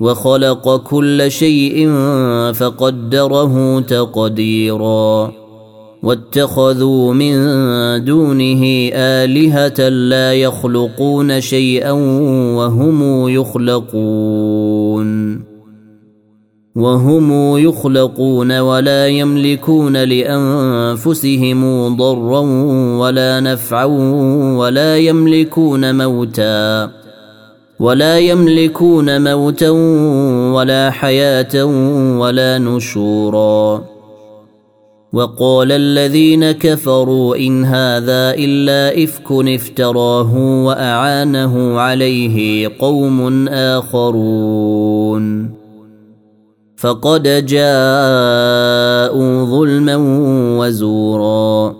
وخلق كل شيء فقدره تقديرا. واتخذوا من دونه آلهة لا يخلقون شيئا وهم يخلقون. وهم يخلقون ولا يملكون لأنفسهم ضرا ولا نفعا ولا يملكون موتا. ولا يملكون موتا ولا حياة ولا نشورا. وقال الذين كفروا إن هذا إلا إفك افتراه وأعانه عليه قوم آخرون. فقد جاءوا ظلما وزورا.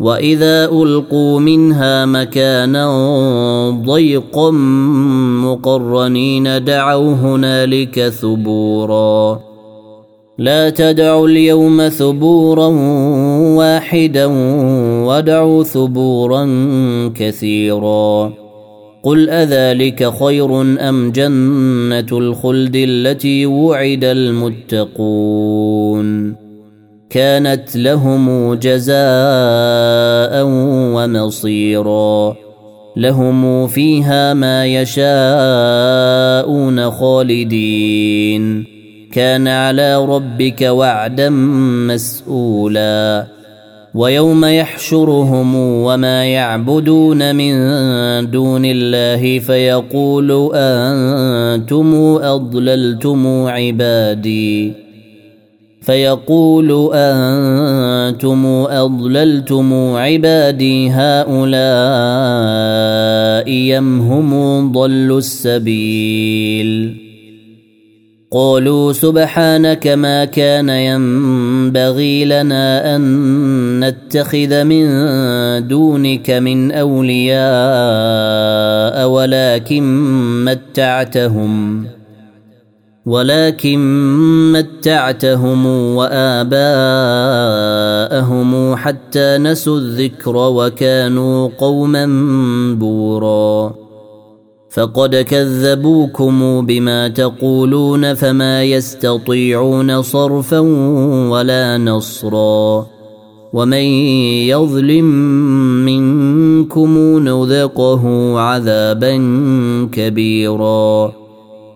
واذا القوا منها مكانا ضيقا مقرنين دعوا هنالك ثبورا لا تدعوا اليوم ثبورا واحدا ودعوا ثبورا كثيرا قل اذلك خير ام جنه الخلد التي وعد المتقون كانت لهم جزاء ومصيرا. لهم فيها ما يشاءون خالدين. كان على ربك وعدا مسؤولا. ويوم يحشرهم وما يعبدون من دون الله فيقول أنتم أضللتم عبادي. فيقول أنتم أضللتم عبادي هؤلاء أم هم ضلوا السبيل؟ قالوا سبحانك ما كان ينبغي لنا أن نتخذ من دونك من أولياء ولكن متعتهم. ولكن متعتهم وآباءهم حتى نسوا الذكر وكانوا قوما بورا. فقد كذبوكم بما تقولون فما يستطيعون صرفا ولا نصرا. ومن يظلم منكم نذقه عذابا كبيرا.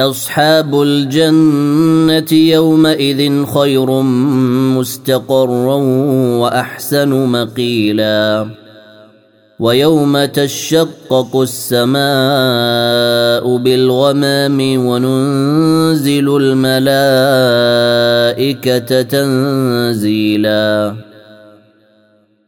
أصحاب الجنة يومئذ خير مستقرا وأحسن مقيلا. ويوم تشقق السماء بالغمام وننزل الملائكة تنزيلا.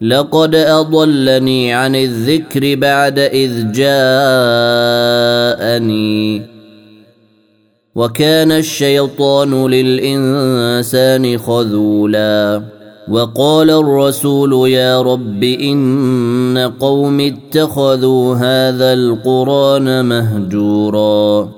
لقد أضلني عن الذكر بعد إذ جاءني. وكان الشيطان للإنسان خذولا. وقال الرسول يا رب إن قوم اتخذوا هذا القرآن مهجورا.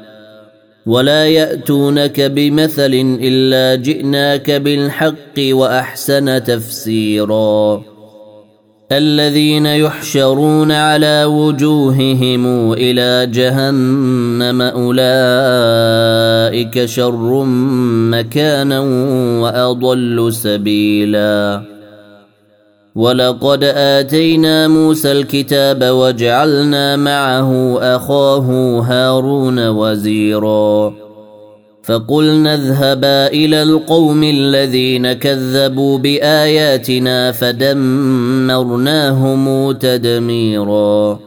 ولا ياتونك بمثل الا جئناك بالحق واحسن تفسيرا الذين يحشرون على وجوههم إلى جهنم اولئك شر مكانا واضل سبيلا ولقد اتينا موسى الكتاب وجعلنا معه اخاه هارون وزيرا فقلنا اذهبا إلى القوم الذين كذبوا باياتنا فدمرناهم تدميرا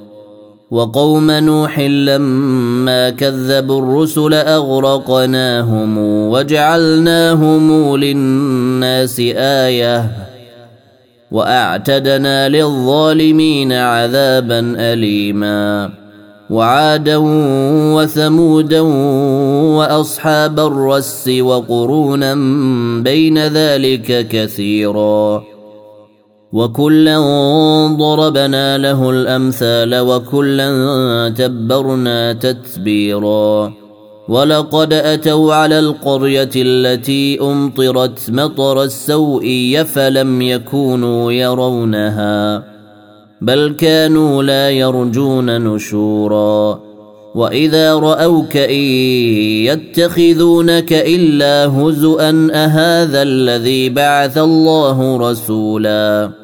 وقوم نوح لما كذبوا الرسل اغرقناهم وجعلناهم للناس إيه وأعتدنا للظالمين عذابا اليما وعادا وثمودا وأصحاب الرس وقرونا بين ذلك كثيرا وكلا ضربنا له الأمثال وكلا تبرنا تتبيرا ولقد أتوا على القرية التي أمطرت مطر السوء فلم يكونوا يرونها بل كانوا لا يرجون نشورا. وإذا رأوك إن يتخذونك إلا هزءا أهذا الذي بعث الله رسولا؟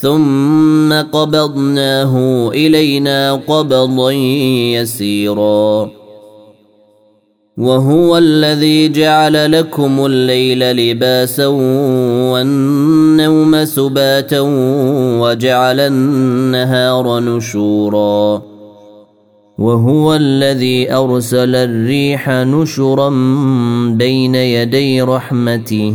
ثم قبضناه إلينا قبضا يسيرا. وهو الذي جعل لكم الليل لباسا والنوم سباتا وجعل النهار نشورا. وهو الذي أرسل الريح نشرا بين يدي رحمته.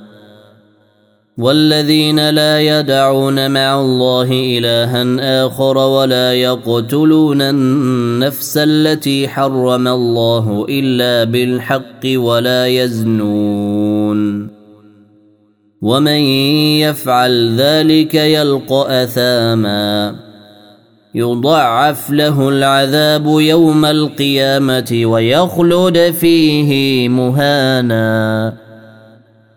والذين لا يدعون مع الله الها آخر ولا يقتلون النفس التي حرم الله إلا بالحق ولا يزنون. ومن يفعل ذلك يلقى أثاما. يضعف له العذاب يوم القيامة ويخلد فيه مهانا.